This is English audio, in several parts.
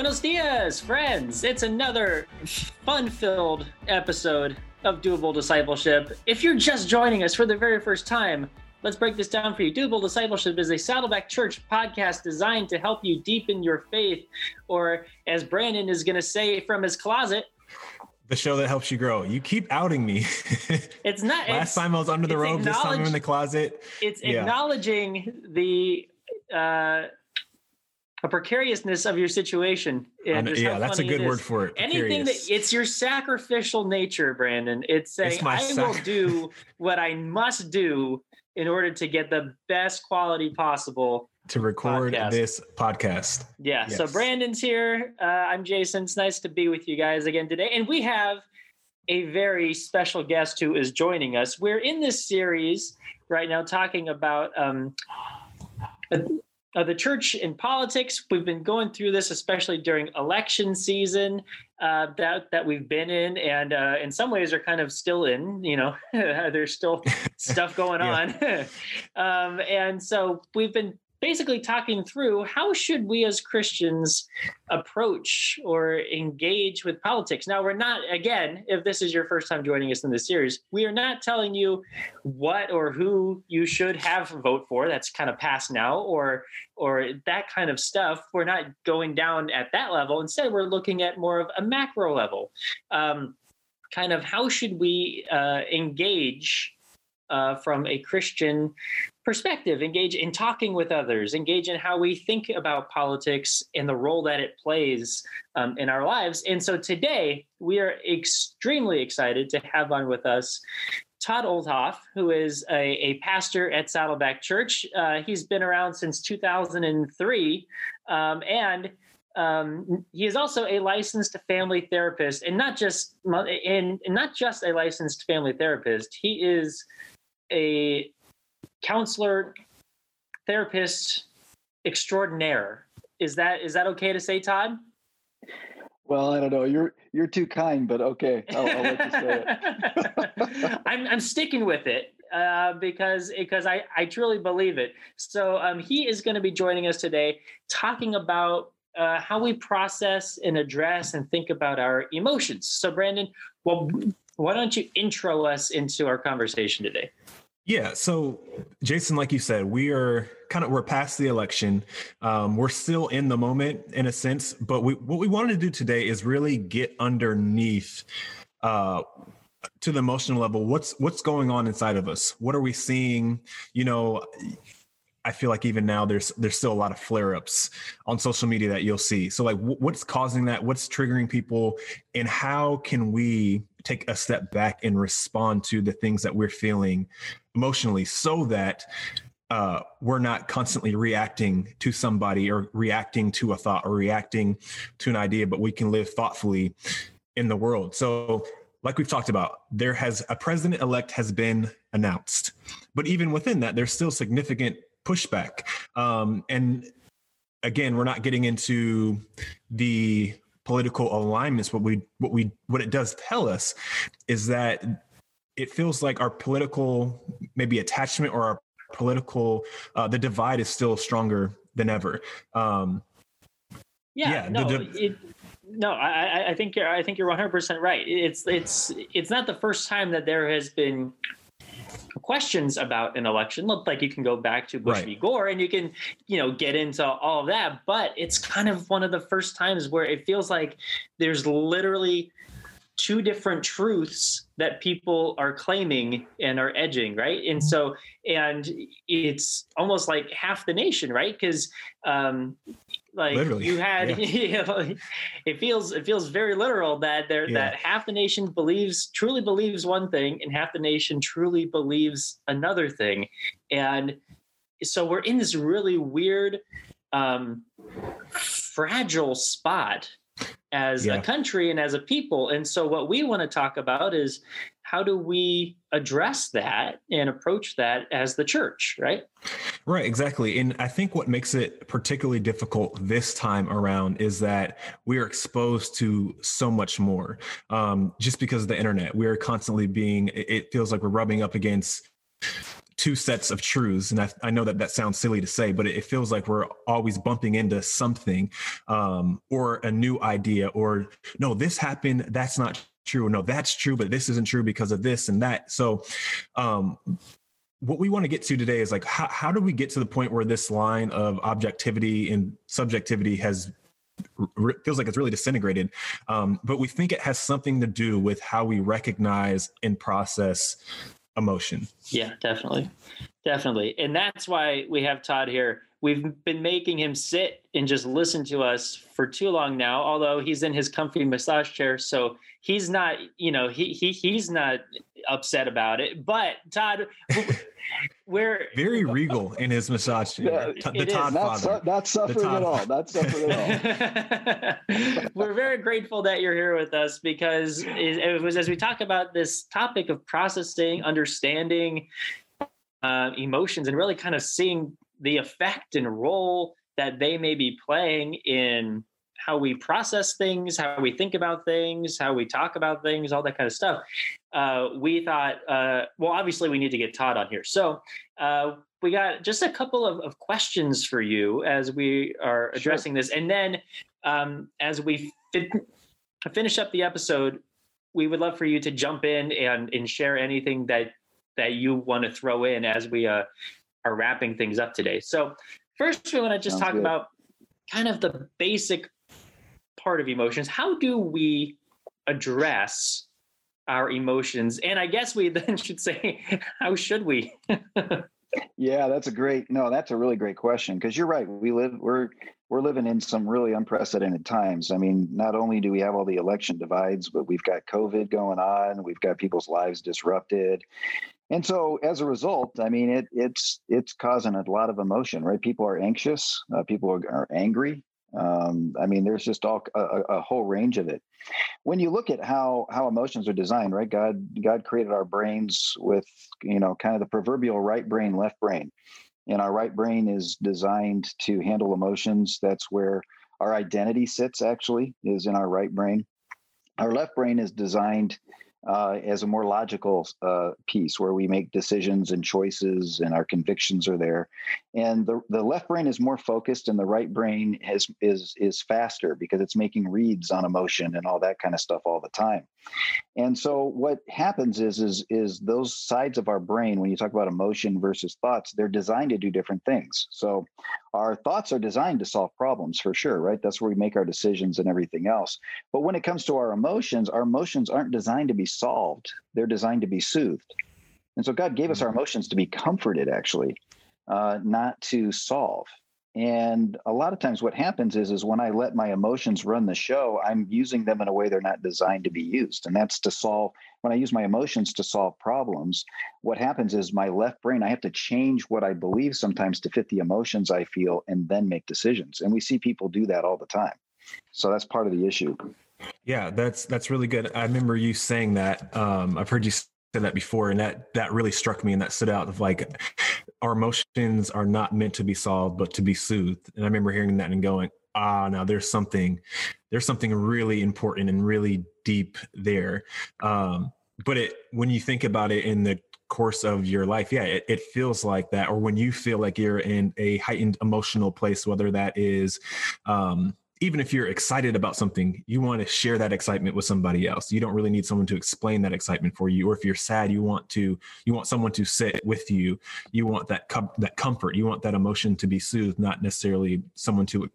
Buenos dias, friends. It's another fun filled episode of Doable Discipleship. If you're just joining us for the very first time, let's break this down for you. Doable Discipleship is a Saddleback Church podcast designed to help you deepen your faith, or as Brandon is going to say from his closet, the show that helps you grow. You keep outing me. It's not. Last it's, time I was under the robe. This time I'm in the closet. it's Yeah. acknowledging the uh, a precariousness of your situation. And yeah, that's a good word for it. Anything that it's your sacrificial nature, Brandon. It's saying It's I will do what I must do in order to get the best quality possible. to record podcast. this podcast. Yeah. So Brandon's here. Uh, I'm Jason. It's nice to be with you guys again today, and we have a very special guest who is joining us. We're in this series right now talking about um, uh, the church and politics. We've been going through this, especially during election season uh, that that we've been in, and uh, in some ways are kind of still in. You know, there's still stuff going on, um, and so we've been basically talking through how should we as Christians approach or engage with politics. Now, we're not again, if this is your first time joining us in this series, we are not telling you what or who you should have vote for. That's kind of past now, or or that kind of stuff. We're not going down at that level. Instead, we're looking at more of a macro level. Um, kind of how should we uh, engage uh, from a Christian perspective, engage in talking with others, engage in how we think about politics and the role that it plays um, in our lives. And so today we are extremely excited to have on with us Todd Olthoff, who is a, a pastor at Saddleback Church. Uh, he's been around since 2003. Um, and um, he is also a licensed family therapist, and not just and, and not just a licensed family therapist. He is a counselor, therapist extraordinaire. Is that is that okay to say, Todd? Well, I don't know. You're you're too kind, but okay. I'll, I'll let you say it. I'm I'm sticking with it uh, because because I I truly believe it. So um, he is going to be joining us today, talking about uh, how we process and address and think about our emotions. So Brandon, well, why don't you intro us into our conversation today? Yeah. So, Jason, like you said, we are kind of we're past the election. Um, we're still in the moment in a sense, but we, what we wanted to do today is really get underneath uh, to the emotional level. What's what's going on inside of us? What are we seeing? You know. I feel like even now there's there's still a lot of flare ups on social media that you'll see. So like wh- what's causing that? What's triggering people and how can we take a step back and respond to the things that we're feeling emotionally so that uh, we're not constantly reacting to somebody or reacting to a thought or reacting to an idea, but we can live thoughtfully in the world. So, like we've talked about, there has a president elect has been announced, but even within that, there's still significant pushback. Um, and again, we're not getting into the political alignments. What we what we what it does tell us is that it feels like our political maybe attachment or our political uh, the divide is still stronger than ever. Um, Yeah, Yeah, no, div- it, no, I, I- I think you're, I think you're 100 percent right. It's, it's, it's not the first time that there has been questions about an election. Look, like you can go back to Bush Right. v. Gore, and you can, you know, get into all of that. But it's kind of one of the first times where it feels like there's literally two different truths that people are claiming and are edging right? And so and it's almost like half the nation right? Because um like Literally, you had you know, it feels it feels very literal that there Yeah. that half the nation believes truly believes one thing and half the nation truly believes another thing. And so we're in this really weird um fragile spot as Yeah. a country and as a people. And so, what we want to talk about is how do we address that and approach that as the church, right? Right, exactly. And I think what makes it particularly difficult this time around is that we are exposed to so much more um, just because of the internet. We are constantly being, it it feels like we're rubbing up against two sets of truths and I, I, know that that sounds silly to say but it, feels like we're always bumping into something um, or a new idea or no this happened that's not true no that's true but this isn't true because of this and that. So um, what we want to get to today is like how, how do we get to the point where this line of objectivity and subjectivity has feels like it's really disintegrated um, but we think it has something to do with how we recognize and process emotion. Yeah, definitely. Definitely. And that's why we have Todd here. We've been making him sit and just listen to us for too long now, although he's in his comfy massage chair. So he's not, you know, he, he he's not upset about it. But Todd, we're very regal in his massage chair. Yeah, the Todd not, father. Su- not suffering at all. Not suffering at all. we're very grateful that you're here with us because it was as we talk about this topic of processing, understanding uh, emotions, and really kind of seeing the effect and role that they may be playing in how we process things, how we think about things, how we talk about things, all that kind of stuff. Uh, we thought, uh, well, obviously we need to get Todd on here. So uh, we got just a couple of, of, questions for you as we are addressing sure. this. And then um, as we fin- finish up the episode, we would love for you to jump in and, and share anything that that you want to throw in as we uh, are wrapping things up today. So first, we want to just Sounds talk good. about kind of the basic part of emotions. How do we address our emotions? And I guess we then should say, how should we? yeah, that's a great no, that's a really great question because you're right. We live we're we're living in some really unprecedented times. I mean, not only do we have all the election divides, but we've got COVID going on, we've got people's lives disrupted. And so as a result, I mean, it, it's it's causing a lot of emotion, right? People are anxious, uh, people are, are angry, um, I mean, there's just all a, a, whole range of it. When you look at how how emotions are designed, right? God God created our brains with you know kind of the proverbial right brain, left brain, and our right brain is designed to handle emotions. That's where our identity sits. Actually, is in our right brain. Our left brain is designed uh, as a more logical uh, piece where we make decisions and choices and our convictions are there. And the, the left brain is more focused and the right brain has, is, is faster because it's making reads on emotion and all that kind of stuff all the time. And so what happens is, is, is those sides of our brain, when you talk about emotion versus thoughts, they're designed to do different things. So our thoughts are designed to solve problems for sure, right? That's where we make our decisions and everything else. But when it comes to our emotions, our emotions aren't designed to be solved, they're designed to be soothed. And so God gave us our mm-hmm. emotions to be comforted, actually, uh, not to solve. And a lot of times what happens is is when I let my emotions run the show, I'm using them in a way they're not designed to be used. And that's to solve when I use my emotions to solve problems, what happens is my left brain, I have to change what I believe sometimes to fit the emotions I feel and then make decisions. And we see people do that all the time. So that's part of the issue. Yeah, that's that's really good. I remember you saying that. Um, I've heard you say that before, and that that really struck me and that stood out. Of like, our emotions are not meant to be solved, but to be soothed. And I remember hearing that and going, ah, now there's something, there's something really important and really deep there. Um, but it when you think about it in the course of your life yeah it, it, feels like that or when you feel like you're in a heightened emotional place whether that is um, even if you're excited about something, you want to share that excitement with somebody else. You don't really need someone to explain that excitement for you. Or if you're sad, you want to you want someone to sit with you. You want that com- that comfort. You want that emotion to be soothed, not necessarily someone to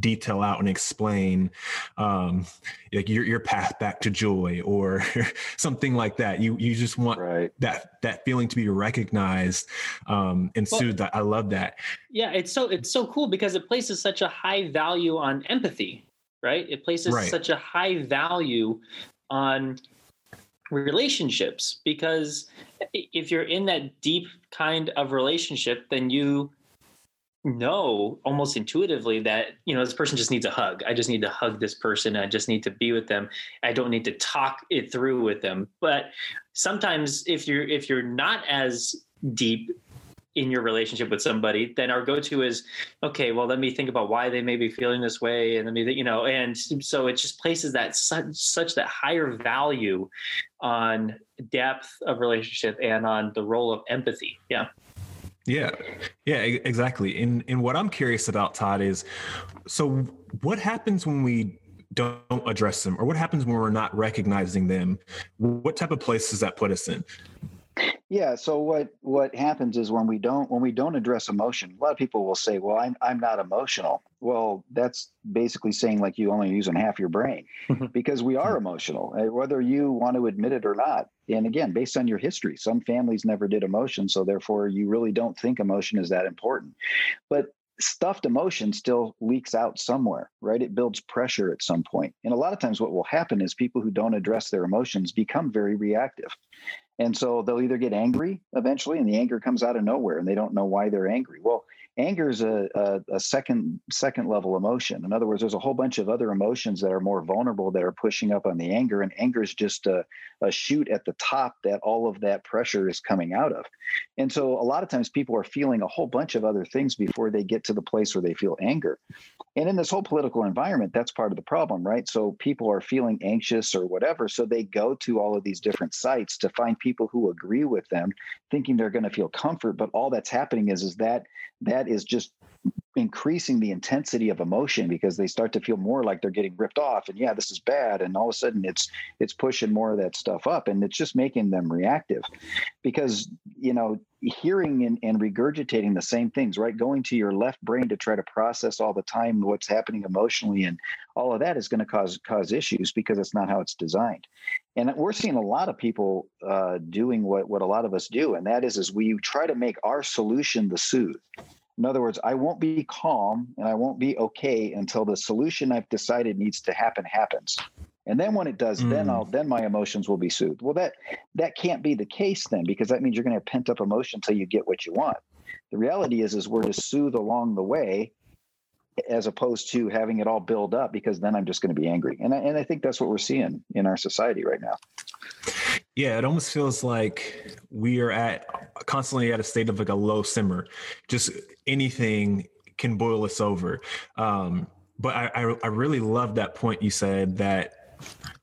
detail out and explain um, like your your path back to joy or something like that. You you just want right. that that feeling to be recognized um, and well, soothed. I love that. Yeah, it's so it's so cool because it places such a high value on empathy, right? It places right. such a high value on relationships because if you're in that deep kind of relationship then you know almost intuitively that you know this person just needs a hug i just need to hug this person i just need to be with them i don't need to talk it through with them but sometimes if you're if you're not as deep in your relationship with somebody, then our go-to is, okay, well, let me think about why they may be feeling this way, and let me, you know, and so it just places that such, such that higher value on depth of relationship and on the role of empathy. Yeah. Yeah, yeah, exactly. And and what I'm curious about, Todd, is so what happens when we don't address them, or what happens when we're not recognizing them? What type of place does that put us in? Yeah. So what what happens is when we don't when we don't address emotion, a lot of people will say, "Well, I'm I'm not emotional." Well, that's basically saying like you only using half your brain, because we are emotional, eh, whether you want to admit it or not. And again, based on your history, some families never did emotion, so therefore you really don't think emotion is that important. But stuffed emotion still leaks out somewhere, right? It builds pressure at some point. And a lot of times, what will happen is people who don't address their emotions become very reactive. And so they'll either get angry eventually, and the anger comes out of nowhere, and they don't know why they're angry. Well, anger is a, a, a, second second level emotion. In other words there's a whole bunch of other emotions that are more vulnerable that are pushing up on the anger and anger is just a, a shoot at the top that all of that pressure is coming out of. And so a lot of times people are feeling a whole bunch of other things before they get to the place where they feel anger. And in this whole political environment that's part of the problem right? So people are feeling anxious or whatever so they go to all of these different sites to find people who agree with them thinking they're going to feel comfort but all that's happening is is that that is just increasing the intensity of emotion because they start to feel more like they're getting ripped off and yeah this is bad. And all of a sudden it's it's pushing more of that stuff up and it's just making them reactive because you know hearing and, and regurgitating the same things right? Going to your left brain to try to process all the time what's happening emotionally and all of that is going to cause cause issues because it's not how it's designed. And we're seeing a lot of people uh, doing what what a lot of us do. And that is is we try to make our solution the soothe in other words, I won't be calm and I won't be okay until the solution I've decided needs to happen happens. And then when it does, mm. then I'll then my emotions will be soothed. Well, that that can't be the case then because that means you're going to have pent up emotion until you get what you want. The reality is is we're to soothe along the way as opposed to having it all build up because then I'm just going to be angry. And I, and I think that's what we're seeing in our society right now. Yeah, it almost feels like we are at constantly at a state of like a low simmer. Just anything can boil us over. Um, but I, I, I really love that point you said that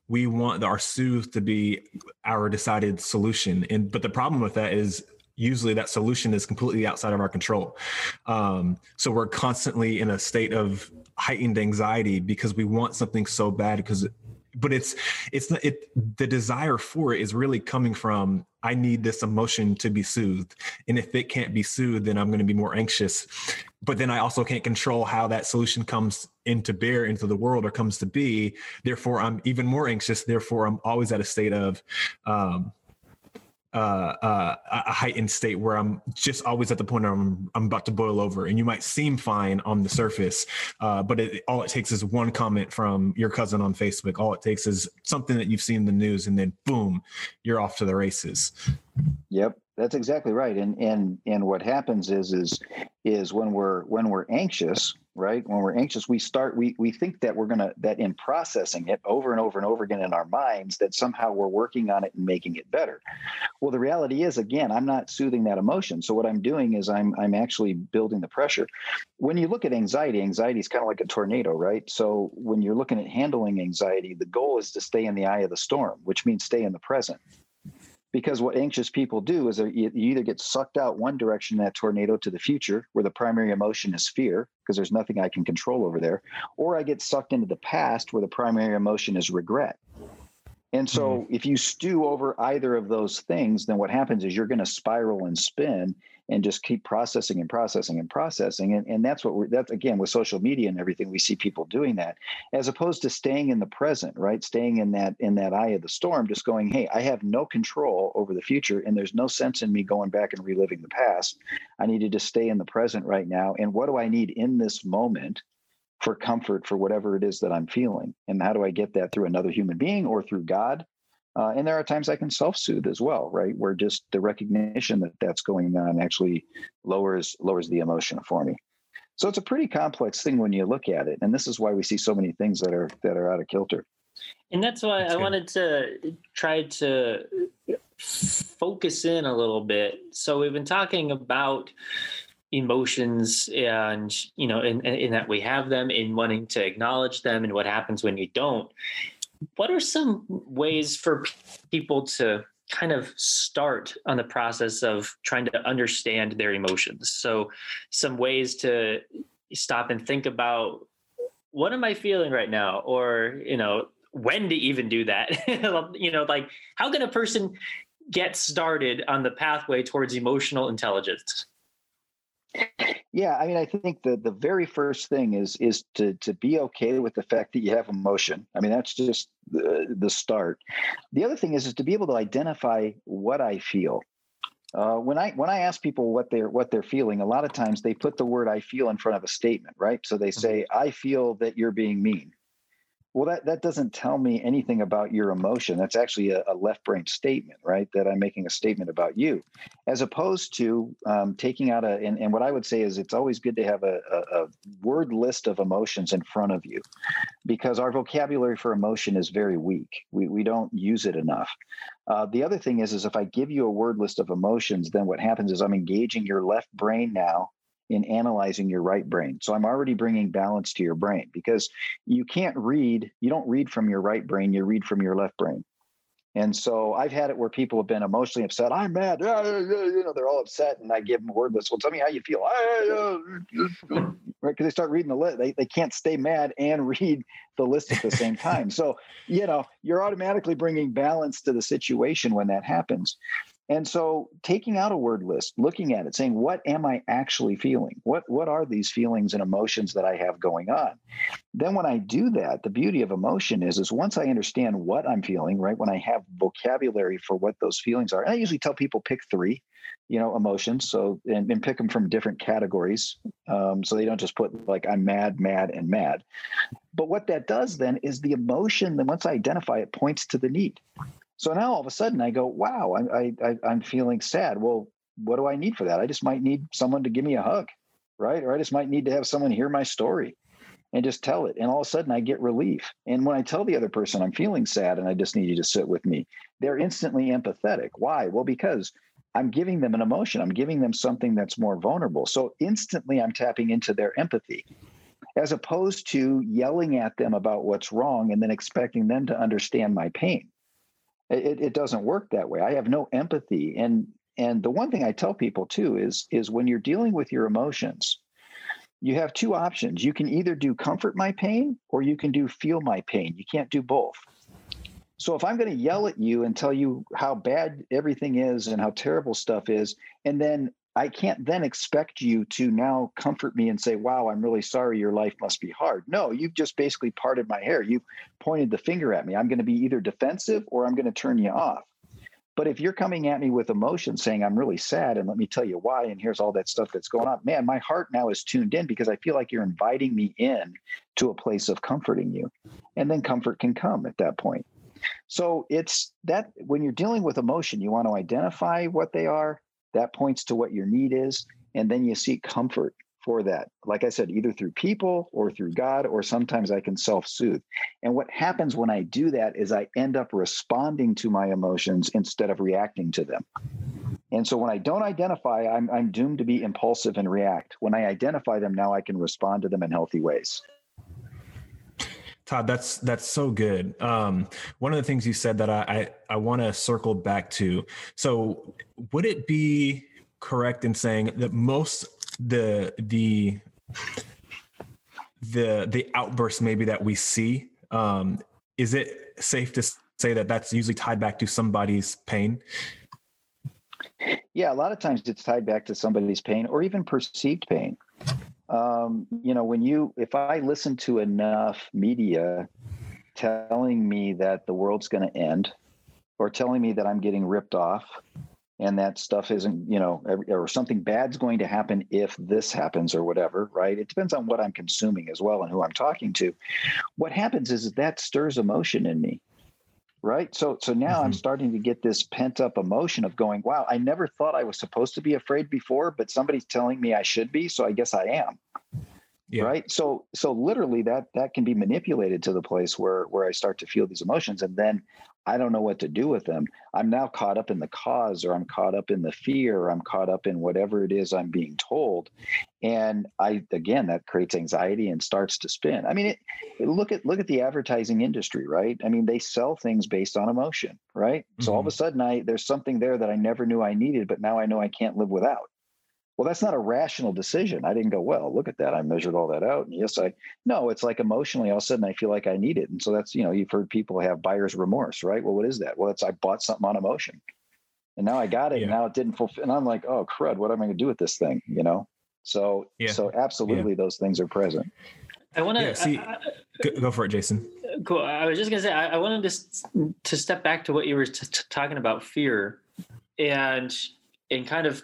we want our soothe to be our decided solution. And but the problem with that is usually that solution is completely outside of our control. Um, so we're constantly in a state of heightened anxiety because we want something so bad because but it's it's it the desire for it is really coming from i need this emotion to be soothed. And if it can't be soothed then i'm going to be more anxious. But then i also can't control how that solution comes into bear into the world or comes to be. Therefore i'm even more anxious. Therefore i'm always at a state of um, uh, uh, a heightened state where I'm just always at the point where I'm, I'm about to boil over. And you might seem fine on the surface, uh, but it, all it takes is one comment from your cousin on Facebook. All it takes is something that you've seen in the news, and then boom, you're off to the races. Yep, that's exactly right. And and and what happens is is is when we're when we're anxious, right? When we're anxious we start we we think that we're going to that in processing it over and over and over again in our minds that somehow we're working on it and making it better. Well the reality is again i'm not soothing that emotion. So what i'm doing is i'm i'm actually building the pressure. When you look at anxiety anxiety is kind of like a tornado right? So when you're looking at handling anxiety the goal is to stay in the eye of the storm which means stay in the present because what anxious people do is you either get sucked out one direction in that tornado to the future where the primary emotion is fear because there's nothing i can control over there or i get sucked into the past where the primary emotion is regret and so mm-hmm. if you stew over either of those things then what happens is you're going to spiral and spin and just keep processing and processing and processing. And, and that's what we're, that's again, with social media and everything, we see people doing that as opposed to staying in the present, right? Staying in that, in that eye of the storm, just going, Hey, I have no control over the future and there's no sense in me going back and reliving the past. I need to just stay in the present right now. And what do I need in this moment? for comfort for whatever it is that I'm feeling. And how do I get that through another human being or through God uh, and there are times I can self soothe as well, right? Where just the recognition that that's going on actually lowers lowers the emotion for me. So it's a pretty complex thing when you look at it, and this is why we see so many things that are that are out of kilter. And that's why that's I good. wanted to try to focus in a little bit. So we've been talking about emotions and you know in, in that we have them in wanting to acknowledge them and what happens when you don't what are some ways for people to kind of start on the process of trying to understand their emotions? So some ways to stop and think about what am i feeling right now? or you know when to even do that? You know like how can a person get started on the pathway towards emotional intelligence yeah, I mean, I think the the very first thing is is to to be okay with the fact that you have emotion. I mean, that's just the, the start. The other thing is is to be able to identify what I feel. Uh, when I when I ask people what they're what they're feeling, a lot of times they put the word "I feel" in front of a statement, right? So they mm-hmm. say, "I feel that you're being mean." Well, that, that doesn't tell me anything about your emotion. That's actually a, a left brain statement, right? That I'm making a statement about you, as opposed to um, taking out a, and, and what I would say is it's always good to have a, a, a word list of emotions in front of you because our vocabulary for emotion is very weak. We, we don't use it enough. Uh, the other thing is, is if I give you a word list of emotions, then what happens is I'm engaging your left brain now in analyzing your right brain. So I'm already bringing balance to your brain because you can't read, you don't read from your right brain, you read from your left brain. And so I've had it where people have been emotionally upset. I'm mad. You know, they're all upset, and I give them wordless. Well, tell me how you feel. Ah, right? Because they start reading the list. They, they can't stay mad and read the list at the same time. So, you know, you're automatically bringing balance to the situation when that happens. And so taking out a word list, looking at it, saying, what am I actually feeling? What what are these feelings and emotions that I have going on? Then when I do that, the beauty of emotion is is once I understand what I'm feeling, right? When I have vocabulary for what those feelings are, and I usually tell people pick three, you know, emotions. So and, and pick them from different categories. Um, so they don't just put like I'm mad, mad, and mad. But what that does then is the emotion, then once I identify it, points to the need. So now all of a sudden I go, wow, I, I, I'm feeling sad. Well, what do I need for that? I just might need someone to give me a hug, right? Or I just might need to have someone hear my story and just tell it. And all of a sudden I get relief. And when I tell the other person I'm feeling sad and I just need you to sit with me, they're instantly empathetic. Why? Well, because I'm giving them an emotion, I'm giving them something that's more vulnerable. So instantly I'm tapping into their empathy as opposed to yelling at them about what's wrong and then expecting them to understand my pain. It, it doesn't work that way. I have no empathy. And and the one thing I tell people too is is when you're dealing with your emotions, you have two options. You can either do comfort my pain or you can do feel my pain. You can't do both. So if I'm going to yell at you and tell you how bad everything is and how terrible stuff is, and then I can't then expect you to now comfort me and say, wow, I'm really sorry. Your life must be hard. No, you've just basically parted my hair. You've pointed the finger at me. I'm going to be either defensive or I'm going to turn you off. But if you're coming at me with emotion saying, I'm really sad and let me tell you why, and here's all that stuff that's going on, man, my heart now is tuned in because I feel like you're inviting me in to a place of comforting you. And then comfort can come at that point. So it's that when you're dealing with emotion, you want to identify what they are, that points to what your need is and then you seek comfort for that. Like i said either through people or through god or sometimes i can self-soothe. And what happens when i do that is i end up responding to my emotions instead of reacting to them. And so when i don't identify i'm, I'm doomed to be impulsive and react. When i identify them now i can respond to them in healthy ways Todd, that's that's so good. Um, one of the things you said that I I, I want to circle back to. So, would it be correct in saying that most the the the the outbursts maybe that we see um, is it safe to say that that's usually tied back to somebody's pain? Yeah, a lot of times it's tied back to somebody's pain or even perceived pain um, you know, when you, if I listen to enough media telling me that the world's going to end or telling me that I'm getting ripped off and that stuff isn't, you know, or something bad's going to happen if this happens or whatever, right? It depends on what I'm consuming as well and who I'm talking to. What happens is that stirs emotion in me right so so now mm-hmm. i'm starting to get this pent up emotion of going wow i never thought i was supposed to be afraid before but somebody's telling me i should be so i guess i am yeah. right so so literally that that can be manipulated to the place where where i start to feel these emotions and then I don't know what to do with them. I'm now caught up in the cause, or I'm caught up in the fear, or I'm caught up in whatever it is I'm being told. And I, again, that creates anxiety and starts to spin. I mean, it, look at look at the advertising industry, right? I mean, they sell things based on emotion, right? Mm-hmm. So all of a mm-hmm. sudden, I there's something there that I never knew I needed, but now I know I can't live without. Well, that's not a rational decision. I didn't go, well, look at that. I measured all that out. And yes, I, no, it's like emotionally, all of a sudden I feel like I need it. And so that's, you know, you've heard people have buyer's remorse, right? Well, what is that? Well, it's I bought something on emotion and now I got it. Yeah. And now it didn't fulfill. And I'm like, oh, crud, what am I going to do with this thing? You know? So, yeah. so absolutely yeah. those things are present. I want to yeah, see. go, go, for it, Jason. Cool. I was just gonna say I, I wanted to to step back to what you were t- t- talking about fear, and and kind of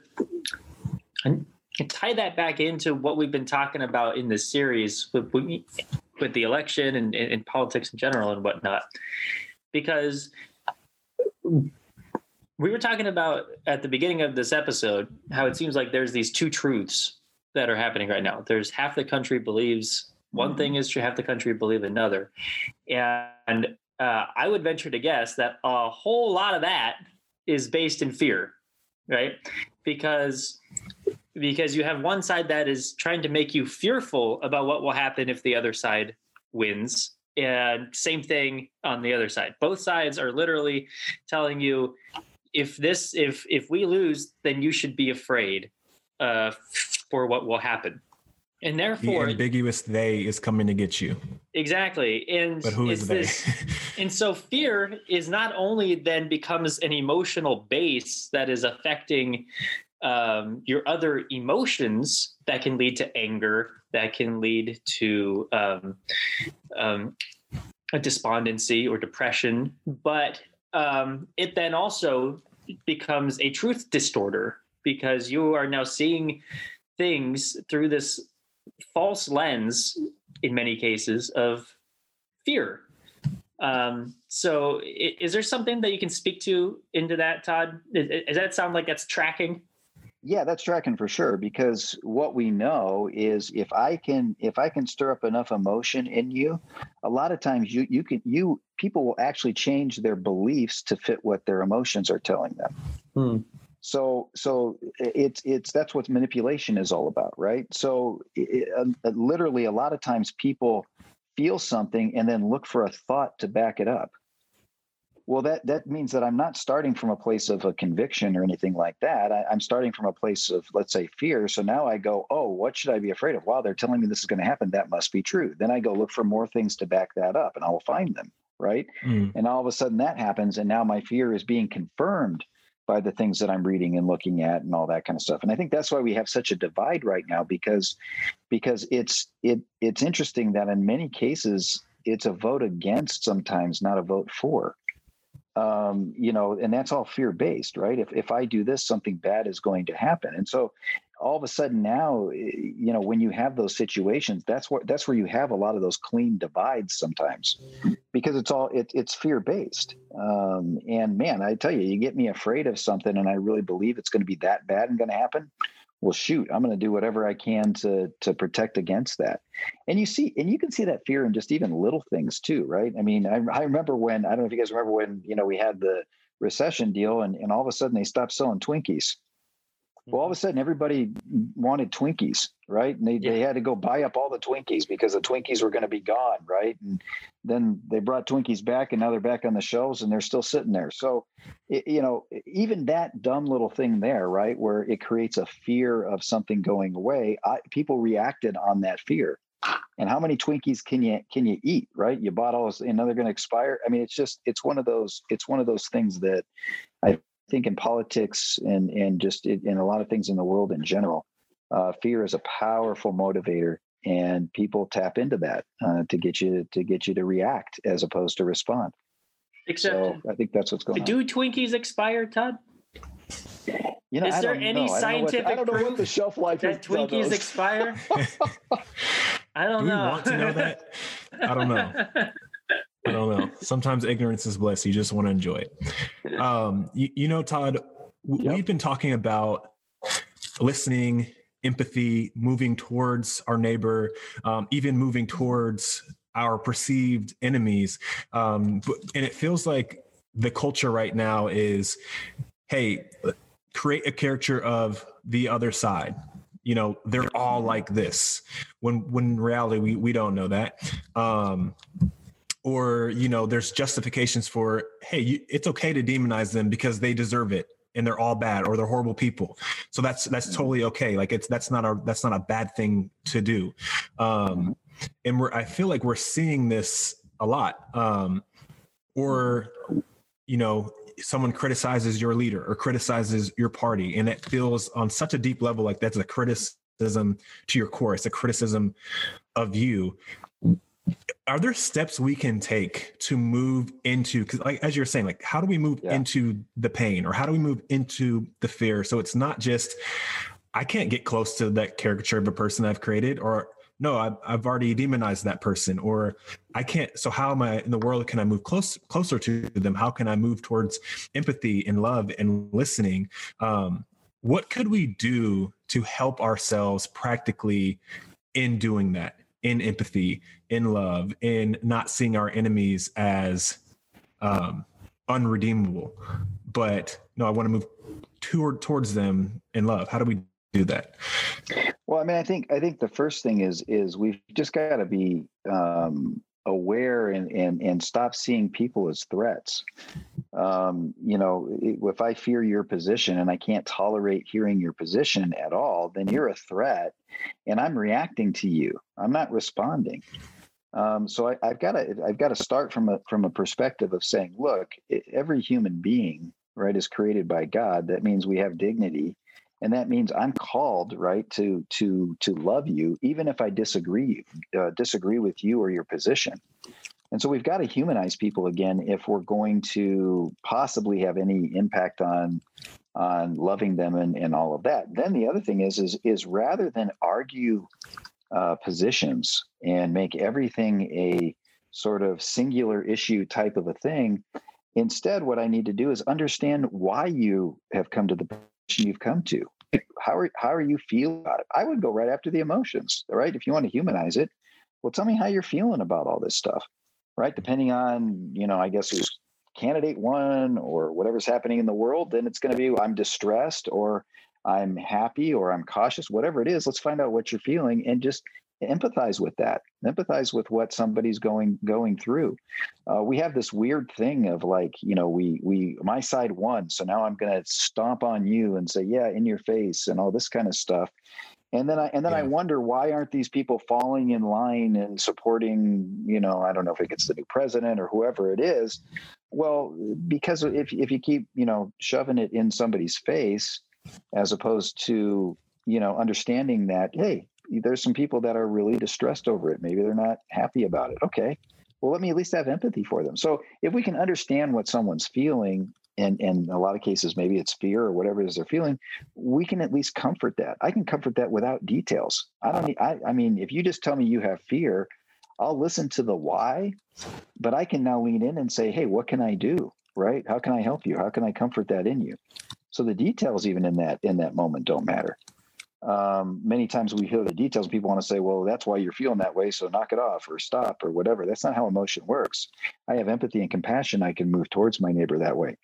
and tie that back into what we've been talking about in this series with, with the election and, and, politics in general and whatnot. Because we were talking about at the beginning of this episode how it seems like there's these two truths that are happening right now. There's half the country believes one thing is true, half the country believe another. And uh, I would venture to guess that a whole lot of that is based in fear, right? Because because you have one side that is trying to make you fearful about what will happen if the other side wins. And same thing on the other side. Both sides are literally telling you if this if if we lose then you should be afraid uh, for what will happen. And therefore the ambiguous they is coming to get you. Exactly. And but who is they? this, and so fear is not only then becomes an emotional base that is affecting um, your other emotions that can lead to anger, that can lead to um, um, a despondency or depression, but um, it then also becomes a truth distorter because you are now seeing things through this false lens, in many cases, of fear. Um, so, is there something that you can speak to into that, Todd? Does that sound like that's tracking? Yeah that's tracking for sure because what we know is if i can if i can stir up enough emotion in you a lot of times you you can you people will actually change their beliefs to fit what their emotions are telling them. Hmm. so so it's it's that's what manipulation is all about right? So it, uh, literally a lot of times people feel something and then look for a thought to back it up well that that means that i'm not starting from a place of a conviction or anything like that. I, am starting from a place of let's say fear. So now i go oh what should i be afraid of? Wow they're telling me this is going to happen. That must be true. Then i go look for more things to back that up and i will find them right? Mm. and all of a sudden that happens and now my fear is being confirmed by the things that i'm reading and looking at and all that kind of stuff. And i think that's why we have such a divide right now because because it's it it's interesting that in many cases it's a vote against sometimes not a vote for um, you know, and that's all fear based, right? If if I do this, something bad is going to happen, and so all of a sudden now, eh, you know, when you have those situations, that's what that's where you have a lot of those clean divides sometimes, because it's all it, it's fear based. Um, and man, I tell you, you get me afraid of something, and I really believe it's going to be that bad and going to happen well shoot i'm going to do whatever i can to to protect against that. And you see and you can see that fear in just even little things too right? I mean i, I remember when i don't know if you guys remember when you know we had the recession deal and, and all of a sudden they stopped selling twinkies well, all of a sudden, everybody wanted Twinkies, right? And they, yeah. they had to go buy up all the Twinkies because the Twinkies were going to be gone, right? And then they brought Twinkies back, and now they're back on the shelves, and they're still sitting there. So, it, you know, even that dumb little thing there, right, where it creates a fear of something going away, I, people reacted on that fear. And how many Twinkies can you can you eat, right? You bought all, and now they're going to expire. I mean, it's just it's one of those it's one of those things that I think in politics and and just in a lot of things in the world in general, uh, fear is a powerful motivator, and people tap into that uh, to get you to get you to react as opposed to respond. Except, so I think that's what's going do on. Do Twinkies expire, Todd? You know, is there any know. scientific I don't know, what, I don't know what the shelf life that Twinkies expire? I don't do know. want to know that? I don't know. I don't know. Sometimes ignorance is bliss. You just want to enjoy it. Um, you, you know, Todd, w- yep. we've been talking about listening, empathy, moving towards our neighbor, um, even moving towards our perceived enemies. Um, but, and it feels like the culture right now is, hey, create a character of the other side. You know, they're all like this. When when in reality we we don't know that. Um, or you know, there's justifications for hey, you, it's okay to demonize them because they deserve it and they're all bad or they're horrible people. So that's that's totally okay. Like it's that's not a that's not a bad thing to do. Um and we're i feel like we're seeing this a lot. Um or you know someone criticizes your leader or criticizes your party and it feels on such a deep level like that's a criticism to your core. It's a criticism of you are there steps we can take to move into because like as you're saying like how do we move yeah. into the pain or how do we move into the fear? So it's not just i can't get close to that caricature of a person i've created or no I've, I've already demonized that person or i can't so how am i in the world can i move close closer to them? How can i move towards empathy and love and listening? Um, what could we do to help ourselves practically in doing that in empathy in love in not seeing our enemies as um, unredeemable. But no i want to move toward towards them in love. How do we do that? Well, I mean, I think I think the first thing is is we've just got to be um, aware and and and stop seeing people as threats. Um, you know, if I fear your position and I can't tolerate hearing your position at all, then you're a threat, and I'm reacting to you. I'm not responding. Um, so I, have got to I've got to start from a from a perspective of saying, look, every human being, right, is created by God. That means we have dignity and that means i'm called right to to to love you even if i disagree uh, disagree with you or your position and so we've got to humanize people again if we're going to possibly have any impact on on loving them and, and all of that then the other thing is is is rather than argue uh, positions and make everything a sort of singular issue type of a thing instead what i need to do is understand why you have come to the position you've come to. How are how are you feeling about it? I would go right after the emotions, right? If you want to humanize it, well, tell me how you're feeling about all this stuff, right? Depending on you know, I guess who's candidate one or whatever's happening in the world, then it's going to be I'm distressed or I'm happy or I'm cautious, whatever it is. Let's find out what you're feeling and just empathize with that empathize with what somebody's going going through uh, we have this weird thing of like you know we we my side won so now i'm going to stomp on you and say yeah in your face and all this kind of stuff and then i and then yeah. i wonder why aren't these people falling in line and supporting you know i don't know if it gets the new president or whoever it is well because if if you keep you know shoving it in somebody's face as opposed to you know understanding that hey there's some people that are really distressed over it. Maybe they're not happy about it. Okay. Well, let me at least have empathy for them. So if we can understand what someone's feeling, and, and in a lot of cases, maybe it's fear or whatever it is they're feeling, we can at least comfort that. I can comfort that without details. I don't need, I, I mean, if you just tell me you have fear, I'll listen to the why, but I can now lean in and say, hey, what can I do? Right? How can I help you? How can I comfort that in you? So the details even in that in that moment don't matter um, many times we hear the details people want to say well that's why you're feeling that way so knock it off or stop or whatever that's not how emotion works i have empathy and compassion i can move towards my neighbor that way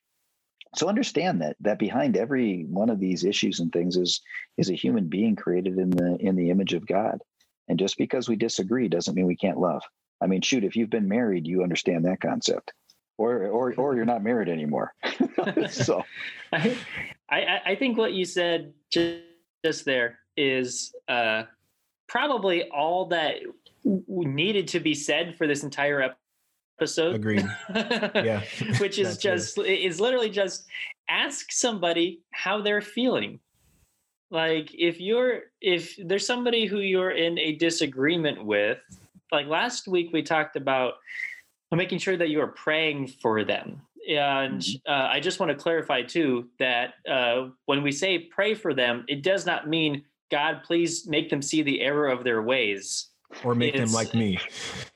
so understand that that behind every one of these issues and things is is a human being created in the in the image of god. And just because we disagree doesn't mean we can't love. I mean shoot if you've been married you understand that concept. Or or or you're not married anymore. So I, I think what you said just just there is uh, probably all that needed to be said for this entire episode. Agreed. yeah. Which is just is literally just ask somebody how they're feeling. Like if you're if there's somebody who you're in a disagreement with, like last week we talked about making sure that you are praying for them and mm-hmm. uh, I just want to clarify too that uh, when we say pray for them, it does not mean God, please make them see the error of their ways. Or make them like me.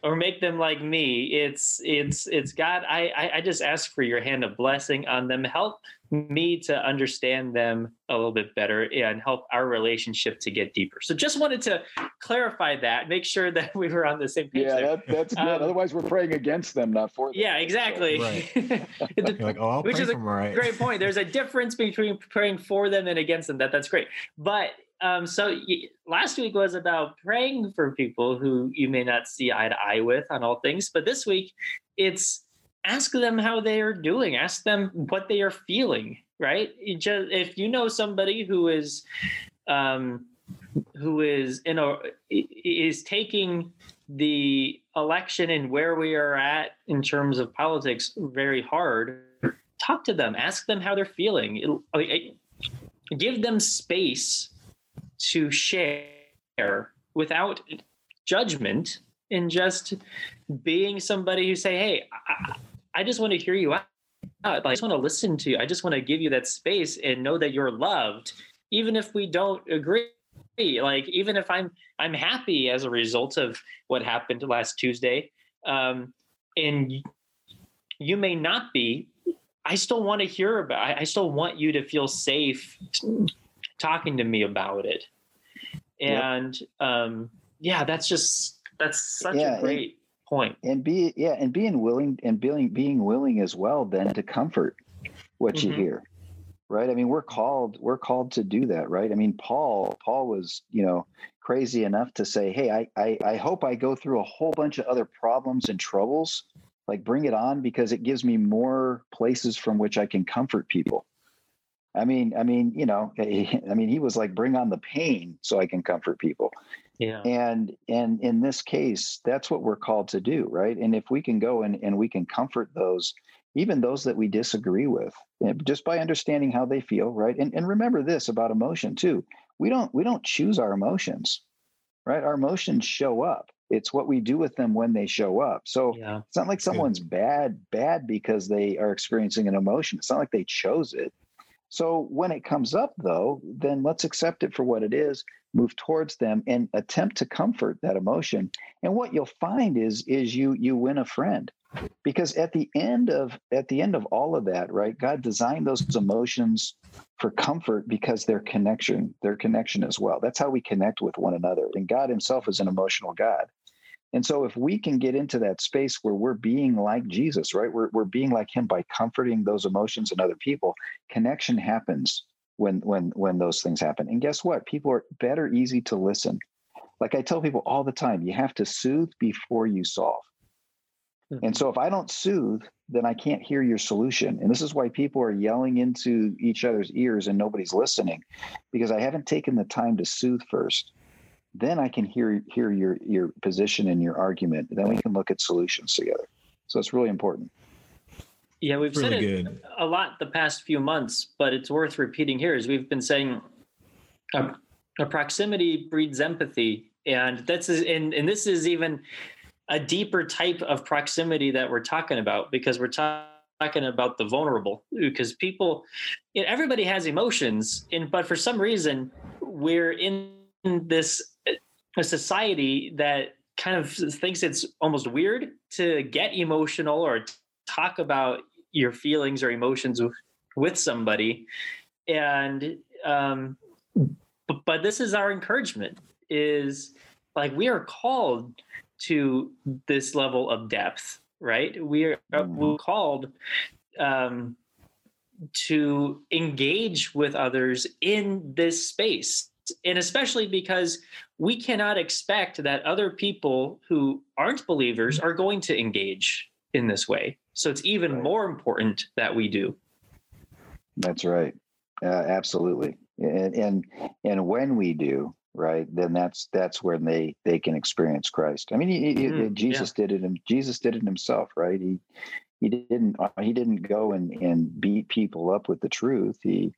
or make them like me. It's it's it's God. I, I I just ask for your hand of blessing on them. Help me to understand them a little bit better and help our relationship to get deeper. So just wanted to clarify that, make sure that we were on the same page. Yeah, that, that's good. Um, Otherwise, we're praying against them, not for them. yeah, exactly. Right. It's a You're like, oh, Which is a them, all right. great point. There's a difference between praying for them and against them. That that's great. But um, so y- last week was about praying for people who you may not see eye to eye with on all things. But this week, it's ask them how they are doing. Ask them what they are feeling. Right? Just if you know somebody who is um, who is in a is taking the election and where we are at in terms of politics very hard talk to them ask them how they're feeling It'll- give them space to share without judgment and just being somebody who say hey i, I just want to hear you out I just want to listen to you. I just want to give you that space and know that you're loved, even if we don't agree. Like even if I'm I'm happy as a result of what happened last Tuesday, um, and you may not be. I still want to hear about. I, I still want you to feel safe talking to me about it. Yep. And um, yeah, that's just that's such Yeah, a and- great point. and be yeah, and being willing and being being willing as well then to comfort what you Mhm. hear, right? I mean, we're called we're called to do that, right? I mean, Paul Paul was you know crazy enough to say, hey, I I, I hope I go through a whole bunch of other problems and troubles, like bring it on because it gives me more places from which I can comfort people. I mean, I mean, you know, I mean, he was like, bring on the pain so I can comfort people. Yeah. and and in this case that's what we're called to do right? And if we can go and, and we can comfort those even those that we disagree with eh, just by understanding how they feel right? And, and remember this about emotion too. We don't we don't choose our emotions right? Our emotions show up. It's what we do with them when they show up. So Yeah. it's not like someone's bad bad because they are experiencing an emotion. It's not like they chose it so when it comes up though then let's accept it for what it is move towards them and attempt to comfort that emotion. And what you'll find is is you you win a friend. Because at the end of at the end of all of that right god designed those emotions for comfort because their connection their connection as well. That's how we connect with one another. And god himself is an emotional god and so if we can get into that space where we're being like jesus right we're, we're being like him by comforting those emotions in other people connection happens when when when those things happen. And guess what? People are better easy to listen. Like i tell people all the time you have to soothe before you solve. And mm-hmm. so if i don't soothe then i can't hear your solution. And this is why people are yelling into each other's ears and nobody's listening because i haven't taken the time to soothe first then i can hear hear your your position and your argument. Then we can look at solutions together. So it's really important. Yeah, we've Really said it good. a lot the past few months, but it's worth repeating here. Is we've been saying a, a proximity breeds empathy, and that's and and this is even a deeper type of proximity that we're talking about because we're ta- talking about the vulnerable. Because people, you know, everybody has emotions, and but for some reason we're in this a society that kind of thinks it's almost weird to get emotional or talk about your feelings or emotions with, somebody. And um but, but this is our encouragement is like we are called to this level of depth right? We are uh, we're called um to engage with others in this space. And especially because we cannot expect that other people who aren't believers are going to engage in this way so it's even Right. more important that we do That's right. Uh, absolutely. And, and and when we do, right, then that's that's when they they can experience Christ. I mean, he, he- Mhm, Jesus did it, and Jesus did it himself, right? He he didn't uh, he didn't go and and beat people up with the truth. He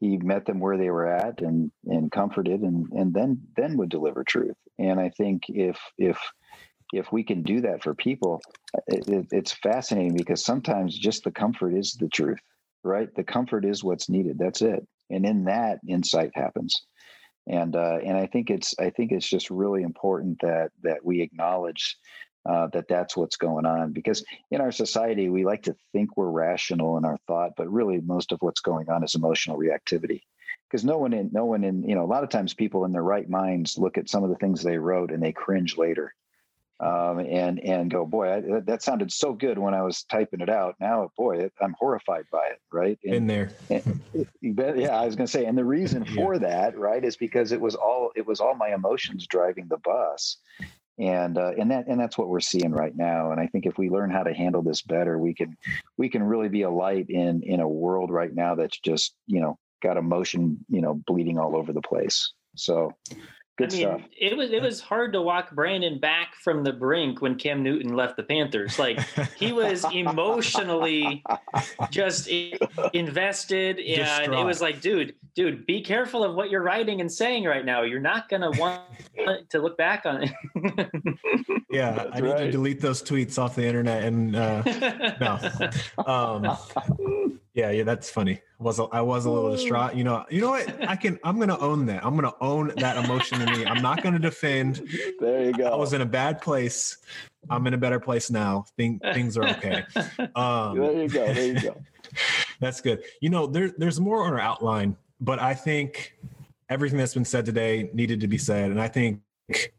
he met them where they were at and and comforted and and then then would deliver truth. And I think if if if we can do that for people, it, it, it's fascinating because sometimes just the comfort is the truth right? The comfort is what's needed. That's it. And in that, insight happens. and uh, and I think it's I think it's just really important that that we acknowledge uh, that that's what's going on because in our society we like to think we're rational in our thought, but really most of what's going on is emotional reactivity. Because no one in no one in you know a lot of times people in their right minds look at some of the things they wrote and they cringe later um, and and go, boy, I, that sounded so good when I was typing it out. Now, boy, I'm horrified by it. Right and, in there. and, yeah, I was going to say, and the reason for yeah. that, right, is because it was all it was all my emotions driving the bus, and uh, and that and that's what we're seeing right now. And I think if we learn how to handle this better, we can we can really be a light in in a world right now that's just you know got emotion you know bleeding all over the place. So Good I mean, stuff. it was it was hard to walk Brandon back from the brink when Cam Newton left the Panthers. Like he was emotionally just invested, and it was like, dude, dude, be careful of what you're writing and saying right now. You're not gonna want to look back on it. yeah, That's I need right. to delete those tweets off the internet and uh, no. Um, yeah, yeah, that's funny. Was I was a little distraught. You know, you know what? I can. I'm gonna own that. I'm gonna own that emotion in me. I'm not gonna defend. There you go. I was in a bad place. I'm in a better place now. Think things are okay. Um, there you go. There you go. that's good. You know, there, there's more on our outline, but I think everything that's been said today needed to be said, and I think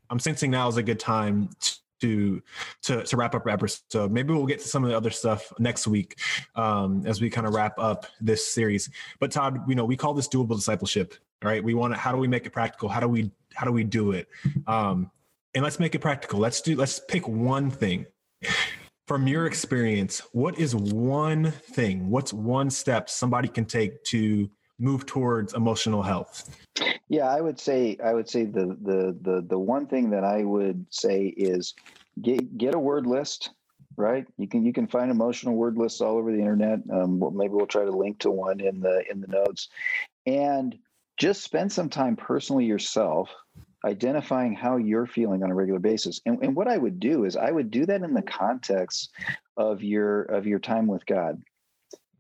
I'm sensing now is a good time to to to wrap up episode. Maybe we'll get to some of the other stuff next week um, as we kind of wrap up this series. But Todd, you know, we call this doable discipleship. Right? We want to. How do we make it practical? How do we how do we do it? Um, and let's make it practical. Let's do. Let's pick one thing. From your experience, what is one thing? What's one step somebody can take to move towards emotional health? Yeah, I would say I would say the the the the one thing that I would say is get get a word list. Right, you can you can find emotional word lists all over the internet. Um, well, maybe we'll try to link to one in the in the notes, and just spend some time personally yourself identifying how you're feeling on a regular basis. And, and what I would do is I would do that in the context of your of your time with God.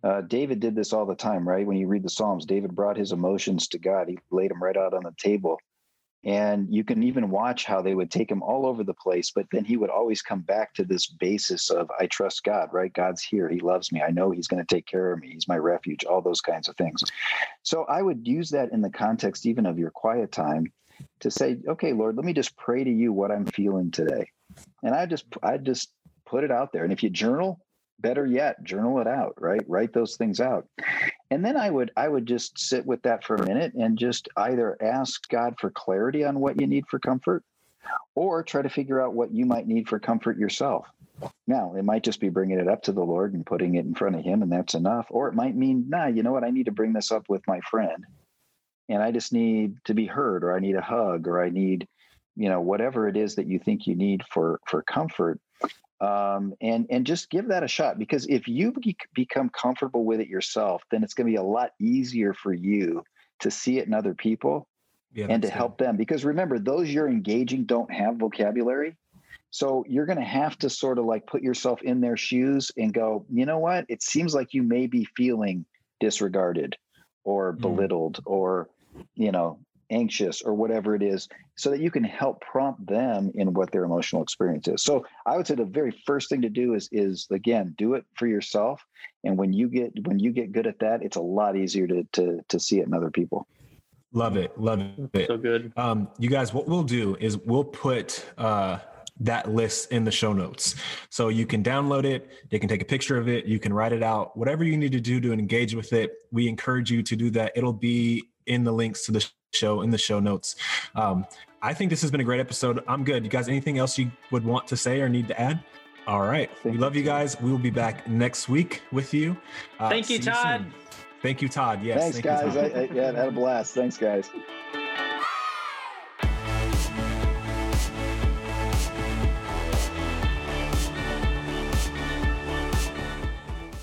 Uh, David did this all the time, right? When you read the Psalms, David brought his emotions to God. He laid them right out on the table. And you can even watch how they would take him all over the place, but then he would always come back to this basis of, I trust God, right? God's here. He loves me. I know he's going to take care of me. He's my refuge, all those kinds of things. So I would use that in the context even of your quiet time to say, okay, Lord, let me just pray to you what I'm feeling today. And I just, I just put it out there. And if you journal, better yet journal it out right? Write those things out. And then i would i would just sit with that for a minute and just either ask god for clarity on what you need for comfort or try to figure out what you might need for comfort yourself. Now it might just be bringing it up to the lord and putting it in front of him and that's enough or it might mean nah you know what? I need to bring this up with my friend and i just need to be heard or i need a hug or i need you know whatever it is that you think you need for for comfort um, and and just give that a shot because if you be, become comfortable with it yourself, then it's going to be a lot easier for you to see it in other people yeah, and to good. help them. Because remember, those you're engaging don't have vocabulary. So you're going to have to sort of like put yourself in their shoes and go, you know what? It seems like you may be feeling disregarded or mm. belittled or, you know, anxious or whatever it is so that you can help prompt them in what their emotional experience is. So i would say the very first thing to do is is again do it for yourself. And when you get when you get good at that it's a lot easier to to, to see it in other people. Love it. Love it. So good. Um you guys what we'll do is we'll put uh that list in the show notes. So you can download it, you can take a picture of it, you can write it out, whatever you need to do to engage with it. We encourage you to do that. It'll be in the links to the show in the show notes. Um, I think this has been a great episode. I'm good. You guys, anything else you would want to say or need to add? All right. We love you guys. We will be back next week with you. Uh, Thank you, Todd. You Thank you, Todd. Yes. Thanks, Thank guys. You, I, I, yeah, had a blast. Thanks, guys.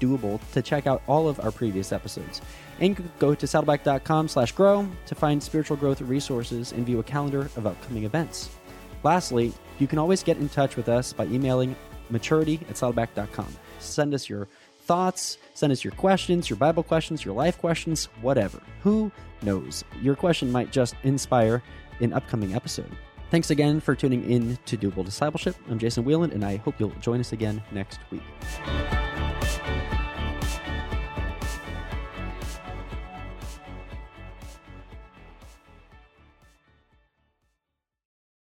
doable to check out all of our previous episodes. And go to saddleback.com slash grow to find spiritual growth resources and view a calendar of upcoming events. Lastly, you can always get in touch with us by emailing maturity at saddleback.com. Send us your thoughts, send us your questions, your Bible questions, your life questions, whatever. Who knows? Your question might just inspire an upcoming episode. Thanks again for tuning in to Doable Discipleship. I'm Jason Wheeland, and I hope you'll join us again next week.